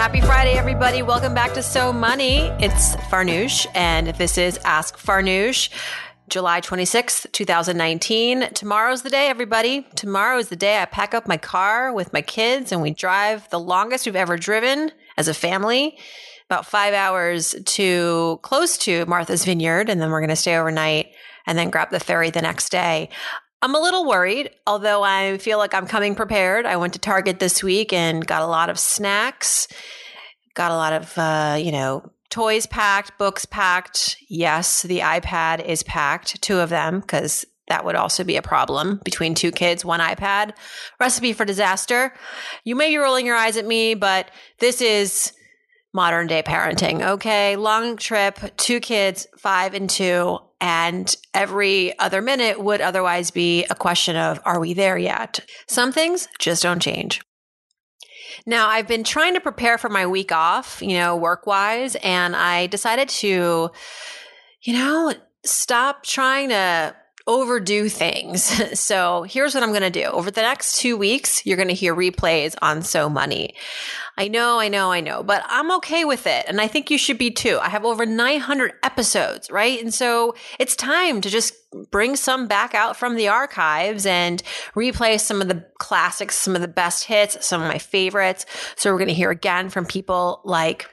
Happy Friday, everybody. Welcome back to So Money. It's Farnoosh, and this is Ask Farnoosh. July 26th, 2019. Tomorrow's the day, everybody. Tomorrow is the day I pack up my car with my kids and we drive the longest we've ever driven as a family, about five hours to close to Martha's Vineyard. And then we're going to stay overnight and then grab the ferry the next day. I'm a little worried, although I feel like I'm coming prepared. I went to Target this week and got a lot of snacks, got a lot of, uh, you know, toys packed, books packed. Yes, the iPad is packed, two of them, because that would also be a problem between two kids, one iPad. Recipe for disaster. You may be rolling your eyes at me, but this is modern day parenting. Okay. Long trip, two kids, five and two. And every other minute would otherwise be a question of, are we there yet? Some things just don't change. Now, I've been trying to prepare for my week off, you know, work wise, and I decided to, you know, stop trying to overdo things. So here's what I'm going to do. Over the next two weeks, you're going to hear replays on So Money. I know, I know, I know, but I'm okay with it. And I think you should be too. I have over 900 episodes, right? And so it's time to just bring some back out from the archives and replay some of the classics, some of the best hits, some of my favorites. So we're going to hear again from people like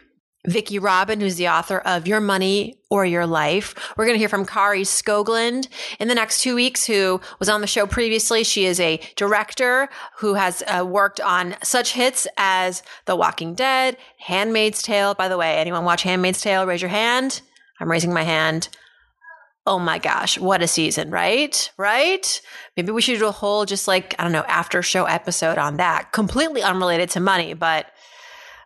Vicki Robin, who's the author of Your Money or Your Life. We're going to hear from Kari Skogland in the next two weeks, who was on the show previously. She is a director who has uh, worked on such hits as The Walking Dead, Handmaid's Tale. By the way, anyone watch Handmaid's Tale? Raise your hand. I'm raising my hand. Oh my gosh, what a season, right? Right? Maybe we should do a whole just like, I don't know, after show episode on that. Completely unrelated to money, but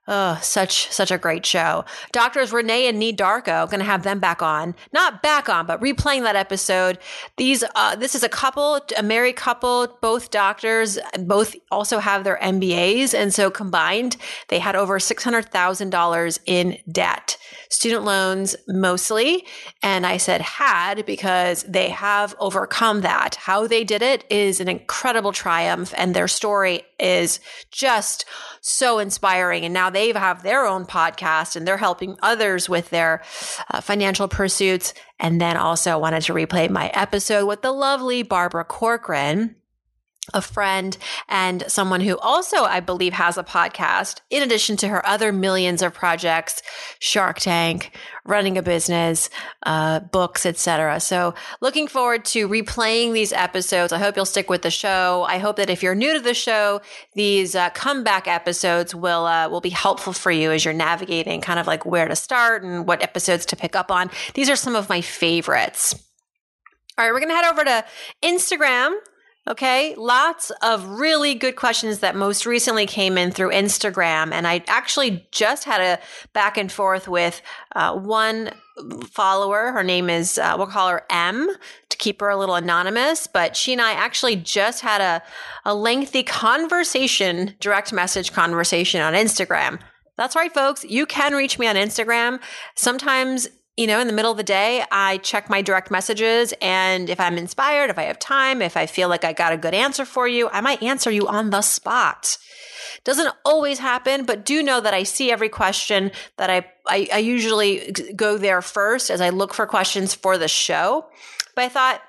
Oh, such such a great show. Doctors Renee and Nii Darko going to have them back on, not back on, but replaying that episode. These uh, this is a couple, a married couple, both doctors, both also have their MBAs, and so combined, they had over six hundred thousand dollars in debt, student loans mostly. And I said had because they have overcome that. How they did it is an incredible triumph, and their story is just so inspiring. And now they have their own podcast and they're helping others with their uh, financial pursuits. And then also wanted to replay my episode with the lovely Barbara Corcoran a friend and someone who also, I believe, has a podcast in addition to her other millions of projects, Shark Tank, running a business, uh, books, etc. So looking forward to replaying these episodes. I hope you'll stick with the show. I hope that if you're new to the show, these uh, comeback episodes will, uh, will be helpful for you as you're navigating kind of like where to start and what episodes to pick up on. These are some of my favorites. All right, we're going to head over to Instagram Okay, lots of really good questions that most recently came in through Instagram. And I actually just had a back and forth with uh, one follower. Her name is, uh, we'll call her M to keep her a little anonymous. But she and I actually just had a, a lengthy conversation, direct message conversation on Instagram. That's right, folks. You can reach me on Instagram. Sometimes you know, in the middle of the day, I check my direct messages. And if I'm inspired, if I have time, if I feel like I got a good answer for you, I might answer you on the spot. Doesn't always happen, but do know that I see every question that I, I, I usually go there first as I look for questions for the show. But I thought,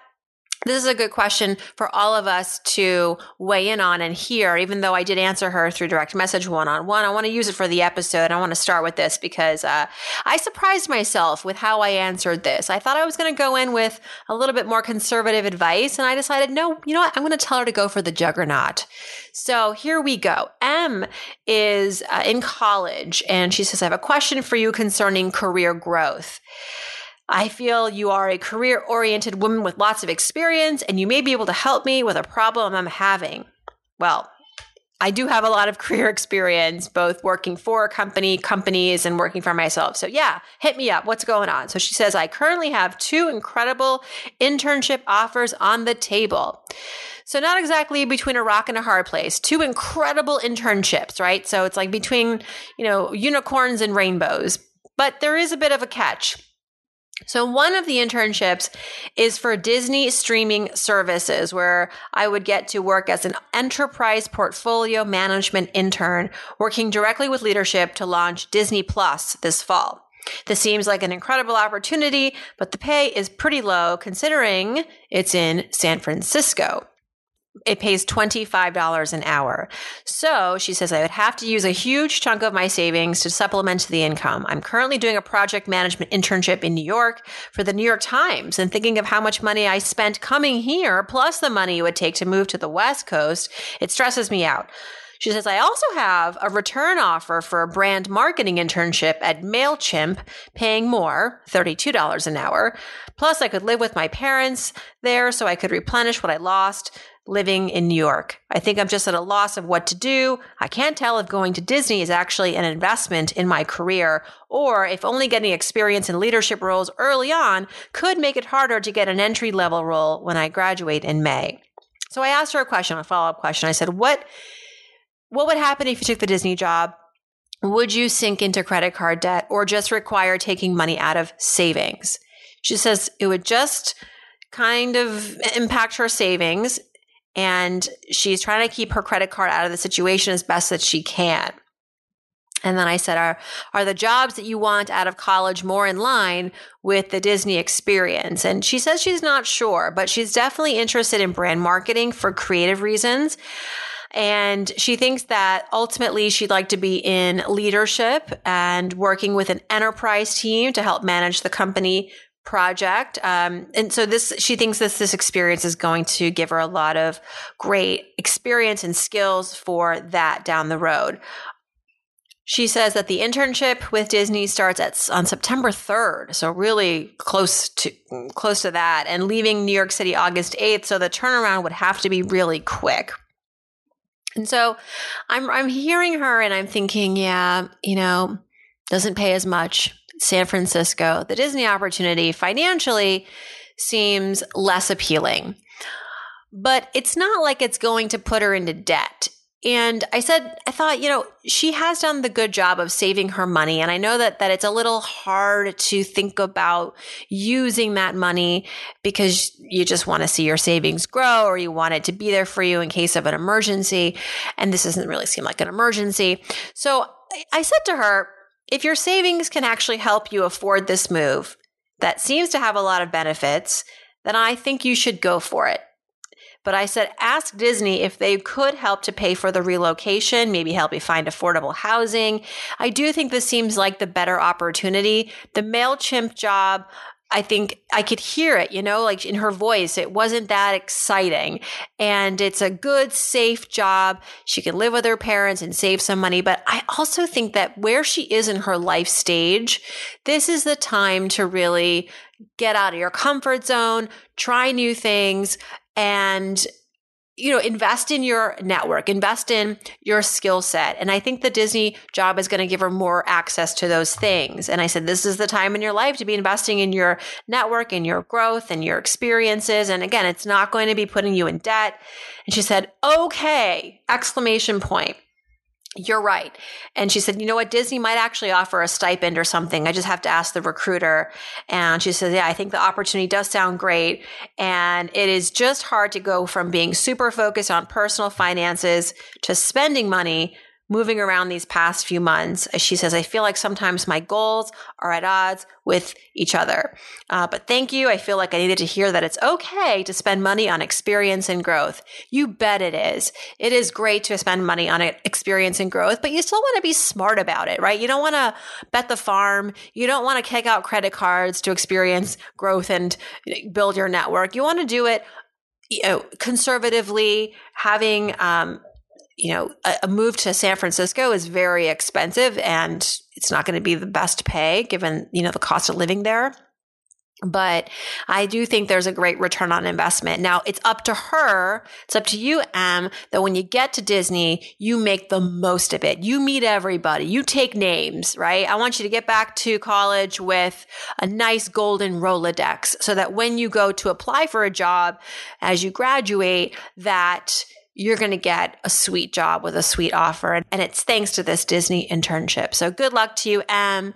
this is a good question for all of us to weigh in on and hear, even though I did answer her through direct message one on one. I want to use it for the episode. I want to start with this because uh, I surprised myself with how I answered this. I thought I was going to go in with a little bit more conservative advice, and I decided, no, you know what? I'm going to tell her to go for the juggernaut. So here we go. M is uh, in college, and she says, I have a question for you concerning career growth. I feel you are a career oriented woman with lots of experience and you may be able to help me with a problem I'm having. Well, I do have a lot of career experience, both working for a company, companies, and working for myself. So, yeah, hit me up. What's going on? So, she says, I currently have two incredible internship offers on the table. So, not exactly between a rock and a hard place. Two incredible internships, right? So, it's like between, you know, unicorns and rainbows. But there is a bit of a catch. So, one of the internships is for Disney streaming services, where I would get to work as an enterprise portfolio management intern, working directly with leadership to launch Disney Plus this fall. This seems like an incredible opportunity, but the pay is pretty low considering it's in San Francisco it pays $25 an hour. So she says, I would have to use a huge chunk of my savings to supplement the income. I'm currently doing a project management internship in New York for the New York Times and thinking of how much money I spent coming here, plus the money it would take to move to the West Coast. It stresses me out. She says, I also have a return offer for a brand marketing internship at MailChimp, paying more, $32 an hour. Plus, I could live with my parents there so I could replenish what I lost living in New York. I think I'm just at a loss of what to do. I can't tell if going to Disney is actually an investment in my career or if only getting experience in leadership roles early on could make it harder to get an entry level role when I graduate in May. So I asked her a question, a follow up question. I said, what, what would happen if you took the Disney job? Would you sink into credit card debt or just require taking money out of savings? She says it would just kind of impact her savings and she's trying to keep her credit card out of the situation as best that she can. And then I said, are, are the jobs that you want out of college more in line with the Disney experience? And she says she's not sure, but she's definitely interested in brand marketing for creative reasons. And she thinks that ultimately she'd like to be in leadership and working with an enterprise team to help manage the company project. Um, and so this, she thinks this, this experience is going to give her a lot of great experience and skills for that down the road. She says that the internship with Disney starts at on September 3rd, so really close to close to that, and leaving New York City August 8th, so the turnaround would have to be really quick. And so I'm I'm hearing her and I'm thinking, yeah, you know, doesn't pay as much San Francisco, the Disney opportunity financially seems less appealing. But it's not like it's going to put her into debt. And I said, I thought, you know, she has done the good job of saving her money. And I know that, that it's a little hard to think about using that money because you just want to see your savings grow or you want it to be there for you in case of an emergency. And this doesn't really seem like an emergency. So I said to her, if your savings can actually help you afford this move that seems to have a lot of benefits, then I think you should go for it. But I said, ask Disney if they could help to pay for the relocation, maybe help you find affordable housing. I do think this seems like the better opportunity. The MailChimp job, I think I could hear it, you know, like in her voice. It wasn't that exciting. And it's a good, safe job. She can live with her parents and save some money. But I also think that where she is in her life stage, this is the time to really get out of your comfort zone, try new things, and you know, invest in your network, invest in your skill set. And I think the Disney job is going to give her more access to those things. And I said, this is the time in your life to be investing in your network and your growth and your experiences. And again, it's not going to be putting you in debt. And she said, okay, exclamation point. You're right. And she said, you know what? Disney might actually offer a stipend or something. I just have to ask the recruiter. And she says, yeah, I think the opportunity does sound great. And it is just hard to go from being super focused on personal finances to spending money moving around these past few months. She says, I feel like sometimes my goals are at odds with each other. Uh, but thank you. I feel like I needed to hear that it's okay to spend money on experience and growth. You bet it is. It is great to spend money on experience and growth, but you still want to be smart about it, right? You don't want to bet the farm. You don't want to kick out credit cards to experience growth and build your network. You want to do it you know, conservatively, having um, you know, a, a, move to San Francisco is very expensive and it's not going to be the best pay given, you know, the cost of living there. but I do think there's a great return on investment. Now it's up to her. It's up to you, Em, that when you get to Disney, you make the most of it. You meet everybody. You take names, right? I want you to get back to college with a nice golden Rolodex so that when you go to apply for a job as you graduate, that you're going to get a sweet job with a sweet offer. And it's thanks to this Disney internship. So good luck to you, Em.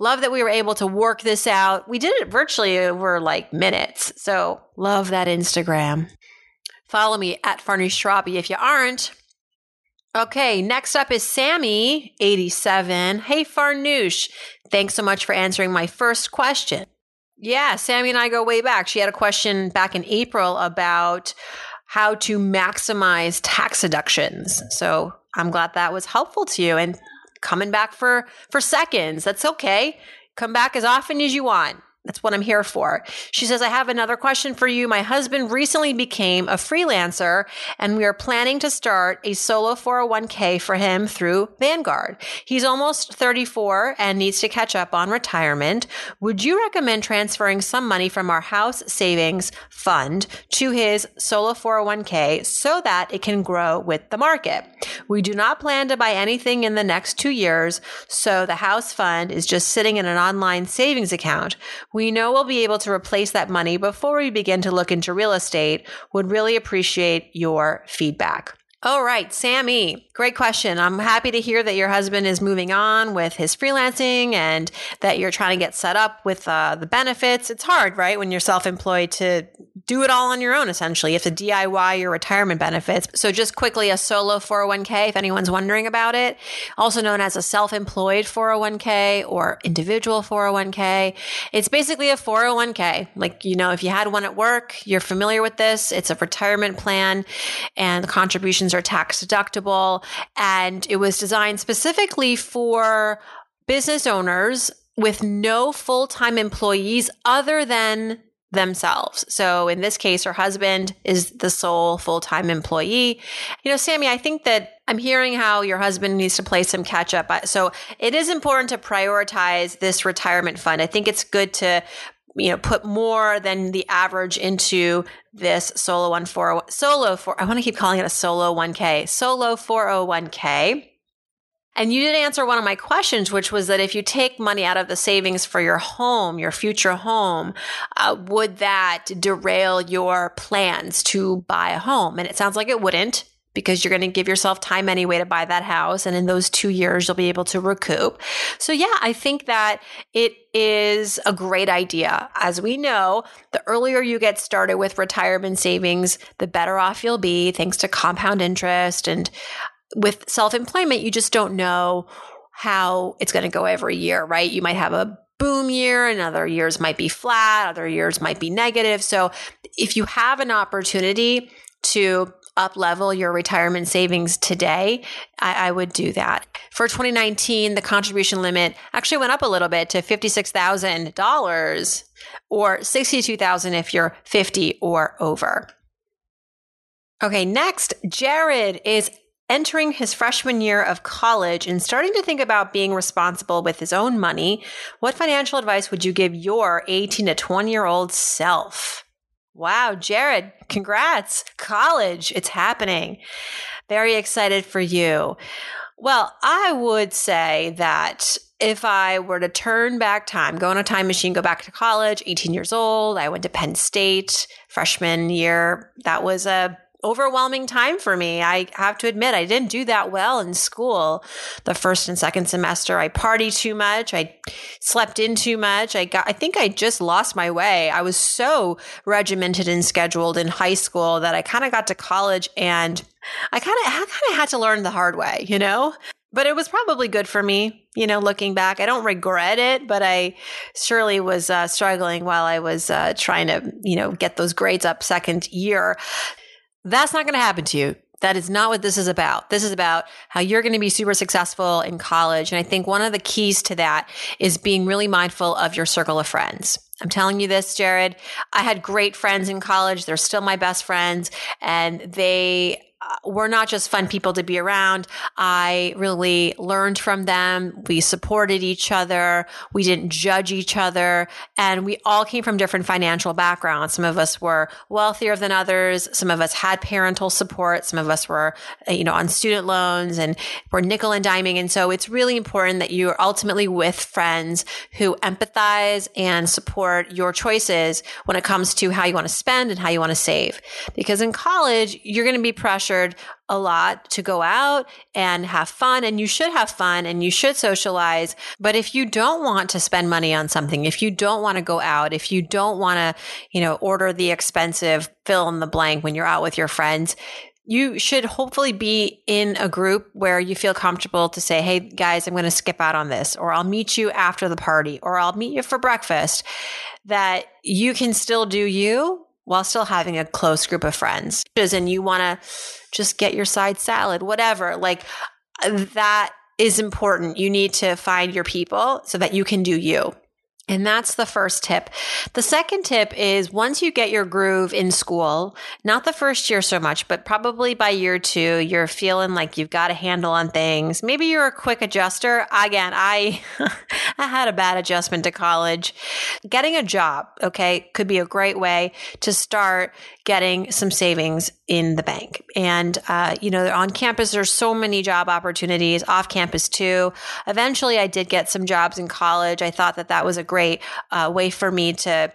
Love that we were able to work this out. We did it virtually over like minutes. So love that Instagram. Follow me at Farnoosh Torabi if you aren't. Okay, next up is Sammy, 87. Hey, Farnoosh. Thanks so much for answering my first question. Yeah, Sammy and I go way back. She had a question back in April about how to maximize tax deductions. So I'm glad that was helpful to you. And coming back for for seconds. That's okay. Come back as often as you want. That's what I'm here for. She says, I have another question for you. My husband recently became a freelancer and we are planning to start a solo 401k for him through Vanguard. He's almost 34 and needs to catch up on retirement. Would you recommend transferring some money from our house savings fund to his solo 401k so that it can grow with the market? We do not plan to buy anything in the next two years. So the house fund is just sitting in an online savings account. We know we'll be able to replace that money before we begin to look into real estate. Would really appreciate your feedback. All right, Sammy, great question. I'm happy to hear that your husband is moving on with his freelancing and that you're trying to get set up with uh, the benefits. It's hard, right, when you're self employed to do it all on your own, essentially. You have to DIY your retirement benefits. So, just quickly, a solo 401k, if anyone's wondering about it, also known as a self employed 401k or individual 401k. It's basically a 401k. Like, you know, if you had one at work, you're familiar with this. It's a retirement plan and the contributions are tax deductible. And it was designed specifically for business owners with no full time employees other than themselves. So in this case, her husband is the sole full time employee. You know, Sammy, I think that I'm hearing how your husband needs to play some catch up. So it is important to prioritize this retirement fund. I think it's good to you know put more than the average into this solo one four solo four I want to keep calling it a solo 1k solo 401k and you did answer one of my questions, which was that if you take money out of the savings for your home, your future home, uh, would that derail your plans to buy a home? And it sounds like it wouldn't because you're going to give yourself time anyway to buy that house. And in those two years, you'll be able to recoup. So yeah, I think that it is a great idea. As we know, the earlier you get started with retirement savings, the better off you'll be thanks to compound interest. And with self employment, you just don't know how it's going to go every year, right? You might have a boom year and other years might be flat, other years might be negative. So if you have an opportunity to up level your retirement savings today, I, I, would do that. For 2019, the contribution limit actually went up a little bit to $56,000 or $62,000 if you're 50 or over. Okay, next, Jared is entering his freshman year of college and starting to think about being responsible with his own money, what financial advice would you give your 18 to 20 year old self? Wow, Jared, congrats. College, it's happening. Very excited for you. Well, I would say that if I were to turn back time, go on a time machine, go back to college, 18 years old, I went to Penn State freshman year. That was a overwhelming time for me. I have to admit, I didn't do that well in school the first and second semester. I partied too much. I slept in too much. I got, I think I just lost my way. I was so regimented and scheduled in high school that I kind of got to college and I kind of, I kind of had to learn the hard way, you know? But it was probably good for me, you know, looking back. I don't regret it, but I surely was uh, struggling while I was uh, trying to, you know, get those grades up second year. That's not going to happen to you. That is not what this is about. This is about how you're going to be super successful in college. And I think one of the keys to that is being really mindful of your circle of friends. I'm telling you this, Jared. I had great friends in college. They're still my best friends and they Uh, were not just fun people to be around. I really learned from them. We supported each other. We didn't judge each other. And we all came from different financial backgrounds. Some of us were wealthier than others. Some of us had parental support. Some of us were, you know, on student loans and were nickel and diming. And so it's really important that you are ultimately with friends who empathize and support your choices when it comes to how you want to spend and how you want to save. Because in college, you're going to be pressured pressured a lot to go out and have fun and you should have fun and you should socialize. But if you don't want to spend money on something, if you don't want to go out, if you don't want to, you know, order the expensive fill in the blank when you're out with your friends, you should hopefully be in a group where you feel comfortable to say, Hey guys, I'm going to skip out on this, or I'll meet you after the party, or I'll meet you for breakfast. That you can still do you while still having a close group of friends. And you want to just get your side salad, whatever. Like uh, that is important. You need to find your people so that you can do you. And that's the first tip. The second tip is once you get your groove in school, not the first year so much, but probably by year two, you're feeling like you've got a handle on things. Maybe you're a quick adjuster. Again, I, I had a bad adjustment to college. Getting a job, okay, could be a great way to start getting some savings in the bank. And, uh, you know, on campus, there's so many job opportunities, off campus too. Eventually, I did get some jobs in college. I thought that that was a great uh, way for me to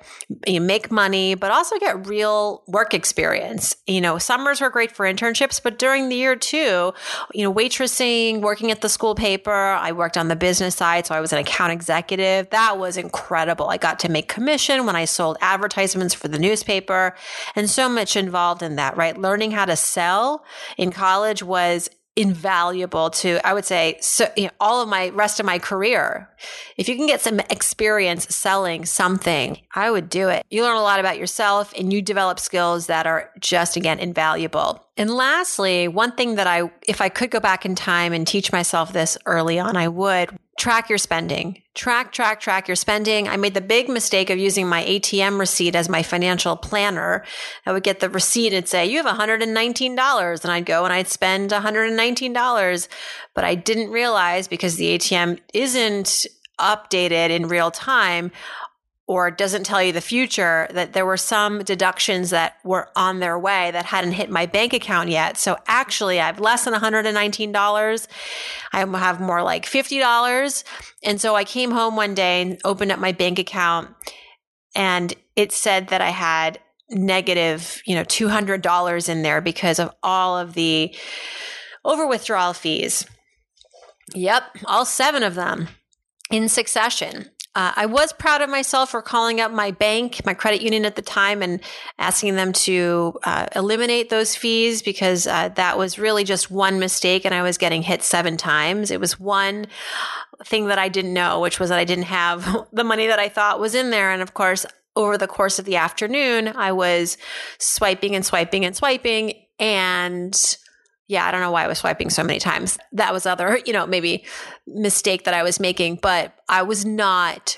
you know, make money, but also get real work experience. You know, summers were great for internships, but during the year too, you know, waitressing, working at the school paper, I worked on the business side. So I was an account executive. That was incredible. I got to make commission when I sold advertisements for the newspaper. And so so much involved in that, right? Learning how to sell in college was invaluable to i would say so you know, all of my rest of my career. If you can get some experience selling something i would do it. You learn a lot about yourself and you develop skills that are just again invaluable and lastly one thing that i if i could go back in time and teach myself this early on i would track your spending. Track, track, track your spending. I made the big mistake of using my ATM receipt as my financial planner. I would get the receipt and say, you have $119. And I'd go and I'd spend $119. But I didn't realize because the ATM isn't updated in real time or doesn't tell you the future that there were some deductions that were on their way that hadn't hit my bank account yet. So actually I have less than $119. I have more like $50. And so I came home one day and opened up my bank account and it said that I had negative, you know, $200 in there because of all of the over withdrawal fees. Yep, all seven of them in succession. Uh, I was proud of myself for calling up my bank, my credit union at the time, and asking them to uh, eliminate those fees because uh, that was really just one mistake, and I was getting hit seven times. It was one thing that I didn't know, which was that I didn't have the money that I thought was in there, and of course, over the course of the afternoon, I was swiping and swiping and swiping, and yeah, I don't know why I was swiping so many times. That was other, you know, maybe mistake that I was making, but I was not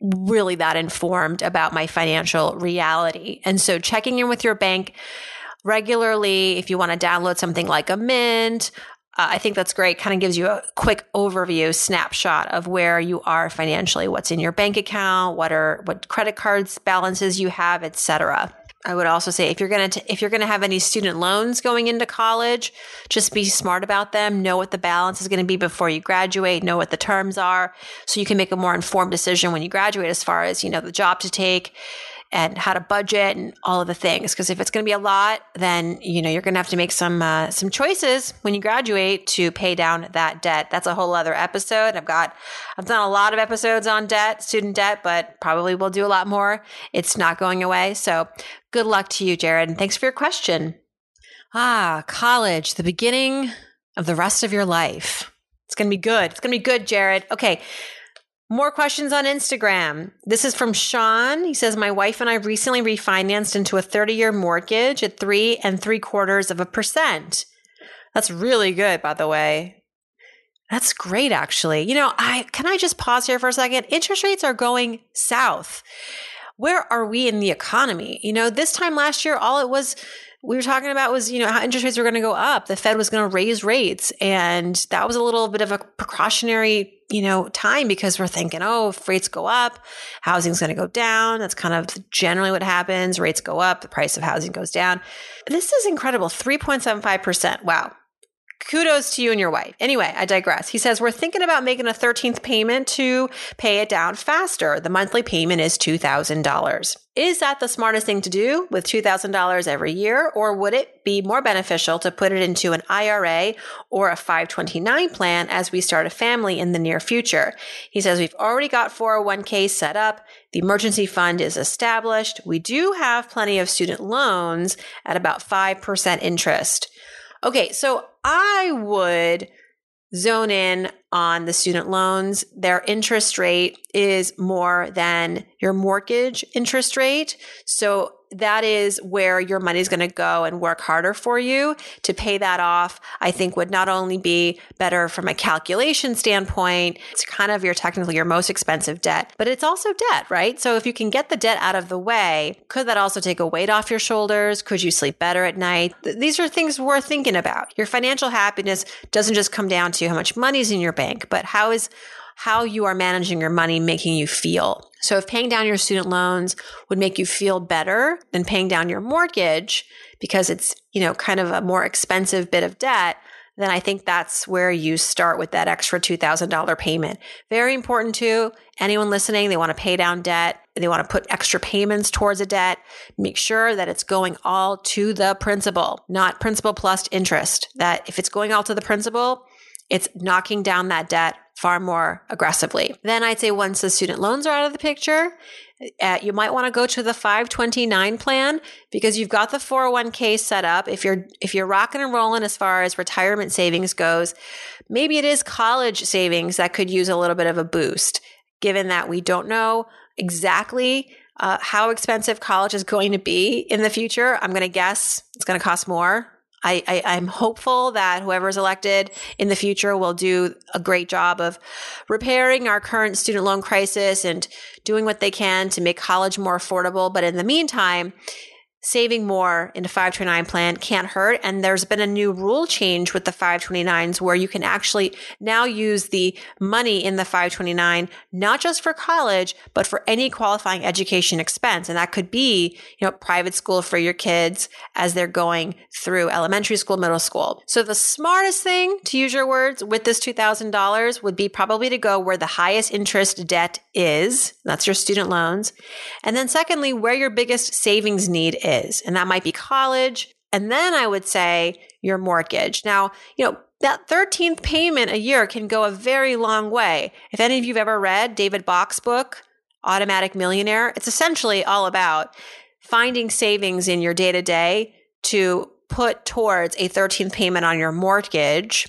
really that informed about my financial reality. And so checking in with your bank regularly, if you want to download something like a Mint, uh, I think that's great. Kind of gives you a quick overview, snapshot of where you are financially, what's in your bank account, what are what credit cards balances you have, etc. I would also say if you're going to if you're going to have any student loans going into college, just be smart about them, know what the balance is going to be before you graduate, know what the terms are so you can make a more informed decision when you graduate as far as, you know, the job to take, and how to budget and all of the things. Because if it's going to be a lot, then you know you're going to have to make some uh, some choices when you graduate to pay down that debt. That's a whole other episode. I've got I've done a lot of episodes on debt, student debt, but probably will do a lot more. It's not going away. So good luck to you, Jared, and thanks for your question. Ah, college, the beginning of the rest of your life. It's going to be good. It's going to be good, Jared. Okay. More questions on Instagram. This is from Sean. He says, My wife and I recently refinanced into a 30 year mortgage at three and three quarters of a percent. That's really good, by the way. That's great, actually. You know, I can I just pause here for a second? Interest rates are going south. Where are we in the economy? You know, this time last year, all it was we were talking about was, you know, how interest rates were going to go up. The Fed was going to raise rates. And that was a little bit of a precautionary, you know, time because we're thinking, oh, if rates go up, housing's going to go down. That's kind of generally what happens. Rates go up, the price of housing goes down. This is incredible. 3.75%. Wow kudos to you and your wife. Anyway, I digress. He says, We're thinking about making a 13th payment to pay it down faster. The monthly payment is $2,000. Is that the smartest thing to do with $2,000 every year? Or would it be more beneficial to put it into an IRA or a 529 plan as we start a family in the near future? He says, We've already got 401k set up. The emergency fund is established. We do have plenty of student loans at about 5% interest. Okay, so I would zone in on the student loans. Their interest rate is more than your mortgage interest rate. So that is where your money is going to go and work harder for you to pay that off. I think would not only be better from a calculation standpoint, it's kind of your technically your most expensive debt, but it's also debt, right? So if you can get the debt out of the way, could that also take a weight off your shoulders? Could you sleep better at night? These are things worth thinking about. Your financial happiness doesn't just come down to how much money's in your bank, but how is how you are managing your money making you feel. So if paying down your student loans would make you feel better than paying down your mortgage because it's, you know, kind of a more expensive bit of debt, then I think that's where you start with that extra $2,000 payment. Very important too. Anyone listening, they want to pay down debt. They want to put extra payments towards a debt. Make sure that it's going all to the principal, not principal plus interest. That if it's going all to the principal, it's knocking down that debt far more aggressively. Then I'd say once the student loans are out of the picture, uh, you might want to go to the 529 plan because you've got the 401k set up. If you're if you're rocking and rolling as far as retirement savings goes, maybe it is college savings that could use a little bit of a boost. Given that we don't know exactly uh, how expensive college is going to be in the future, I'm going to guess it's going to cost more I, am hopeful that whoever's elected in the future will do a great job of repairing our current student loan crisis and doing what they can to make college more affordable. But in the meantime, saving more in a 529 plan can't hurt. And there's been a new rule change with the 529s where you can actually now use the money in the 529, not just for college, but for any qualifying education expense. And that could be, you know, private school for your kids as they're going through elementary school, middle school. So the smartest thing to use your words with this $2,000 would be probably to go where the highest interest debt is. That's your student loans. And then secondly, where your biggest savings need is is. And that might be college. And then I would say your mortgage. Now, you know, that 13th payment a year can go a very long way. If any of you've ever read David Bach's book, Automatic Millionaire, it's essentially all about finding savings in your day to day to put towards a 13th payment on your mortgage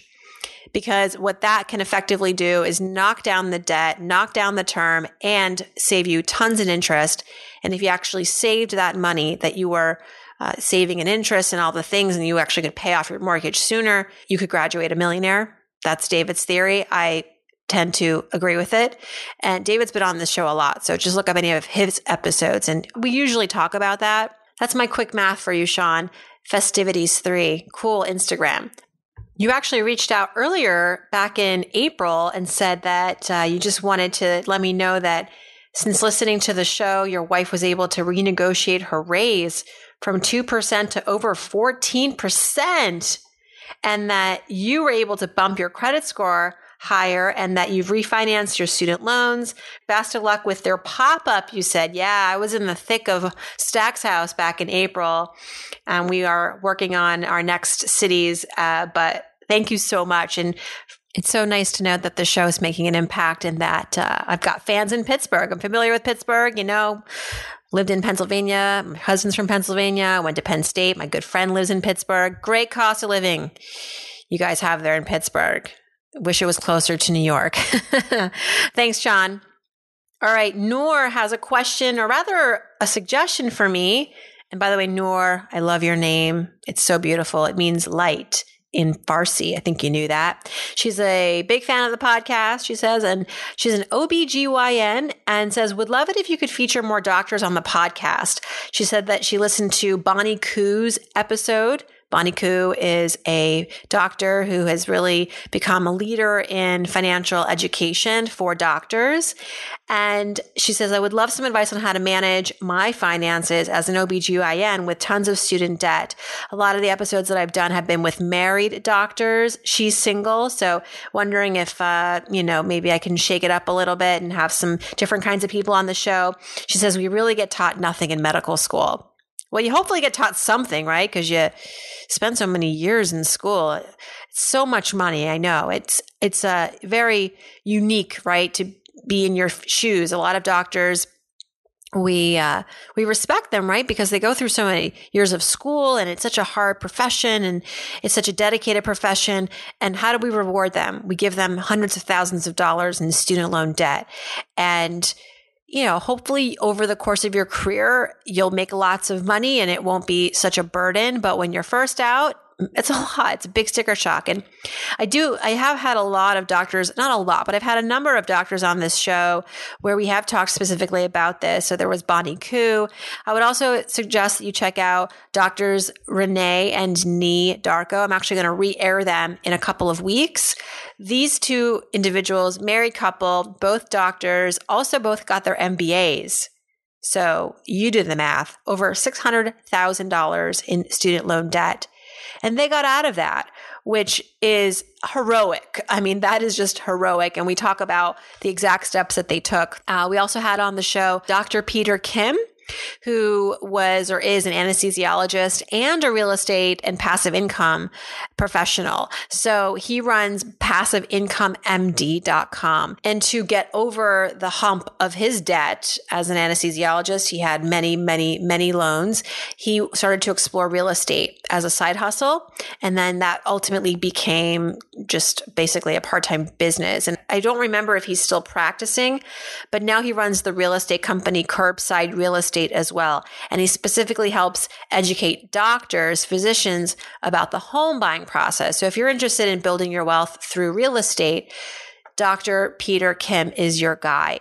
because what that can effectively do is knock down the debt, knock down the term, and save you tons in interest. And if you actually saved that money that you were uh, saving in interest and all the things, and you actually could pay off your mortgage sooner, you could graduate a millionaire. That's David's theory. I tend to agree with it. And David's been on this show a lot. So just look up any of his episodes, and we usually talk about that. That's my quick math for you, Sean. Festivities three. Cool Instagram. You actually reached out earlier back in April and said that uh, you just wanted to let me know that since listening to the show, your wife was able to renegotiate her raise from 2% to over 14%, and that you were able to bump your credit score higher and that you've refinanced your student loans. Best of luck with their pop up. You said, Yeah, I was in the thick of Stack's house back in April, and we are working on our next cities. Uh, but thank you so much. And it's so nice to know that the show is making an impact and that uh, I've got fans in Pittsburgh. I'm familiar with Pittsburgh, you know, lived in Pennsylvania. My husband's from Pennsylvania. went to Penn State. My good friend lives in Pittsburgh. Great cost of living you guys have there in Pittsburgh. Wish it was closer to New York. Thanks, Sean. All right. Noor has a question, or rather a suggestion for me. And by the way, Noor, I love your name. It's so beautiful. It means light in Farsi. I think you knew that. She's a big fan of the podcast, she says, and she's an OBGYN and says, would love it if you could feature more doctors on the podcast. She said that she listened to Bonnie Koo's episode Bonnie Koo is a doctor who has really become a leader in financial education for doctors. And she says, I would love some advice on how to manage my finances as an OBGYN with tons of student debt. A lot of the episodes that I've done have been with married doctors. She's single. So wondering if, uh, you know, maybe I can shake it up a little bit and have some different kinds of people on the show. She says, we really get taught nothing in medical school. Well, you hopefully get taught something, right? Because you spend so many years in school. It's so much money. I know it's it's a very unique, right? To be in your shoes. A lot of doctors we uh, we respect them right because they go through so many years of school and it's such a hard profession and it's such a dedicated profession and how do we reward them we give them hundreds of thousands of dollars in student loan debt and you know, hopefully over the course of your career, you'll make lots of money and it won't be such a burden. But when you're first out, it's a lot. It's a big sticker shock. And I do, I have had a lot of doctors, not a lot, but I've had a number of doctors on this show where we have talked specifically about this. So there was Bonnie Koo. I would also suggest that you check out doctors Renee and Nii Darko. I'm actually going to re air them in a couple of weeks. These two individuals, married couple, both doctors, also both got their MBAs. So you do the math over $600,000 in student loan debt. And they got out of that, which is heroic. I mean, that is just heroic. And we talk about the exact steps that they took. Uh, we also had on the show Dr. Peter Kim who was or is an anesthesiologist and a real estate and passive income professional. So he runs passiveincomemd.com. And to get over the hump of his debt as an anesthesiologist, he had many, many, many loans. He started to explore real estate as a side hustle. And then that ultimately became just basically a part time business. And I don't remember if he's still practicing, but now he runs the real estate company Curbside Real Estate estate as well. And he specifically helps educate doctors, physicians about the home buying process. So if you're interested in building your wealth through real estate, Dr. Peter Kim is your guy.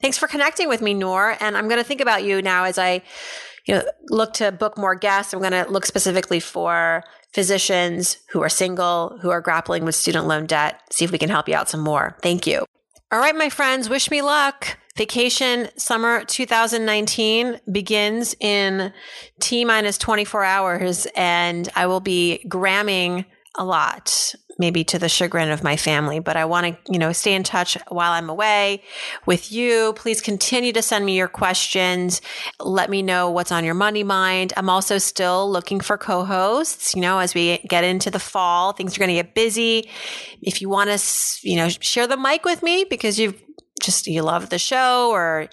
Thanks for connecting with me, Noor. And I'm going to think about you now as I you know, look to book more guests. I'm going to look specifically for physicians who are single, who are grappling with student loan debt, see if we can help you out some more. Thank you. All right, my friends, wish me luck. Vacation summer 2019 begins in T minus 24 hours, and I will be gramming a lot, maybe to the chagrin of my family, but I want to, you know, stay in touch while I'm away with you. Please continue to send me your questions. Let me know what's on your money mind. I'm also still looking for co-hosts, you know, as we get into the fall, things are going to get busy. If you want to, you know, share the mic with me because you've just you love the show or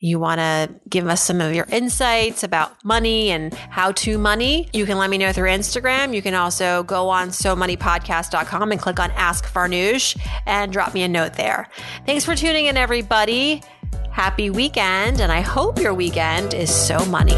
you want to give us some of your insights about money and how to money, you can let me know through Instagram. You can also go on somoneypodcast.com and click on Ask Farnoosh and drop me a note there. Thanks for tuning in, everybody. Happy weekend, and I hope your weekend is so money.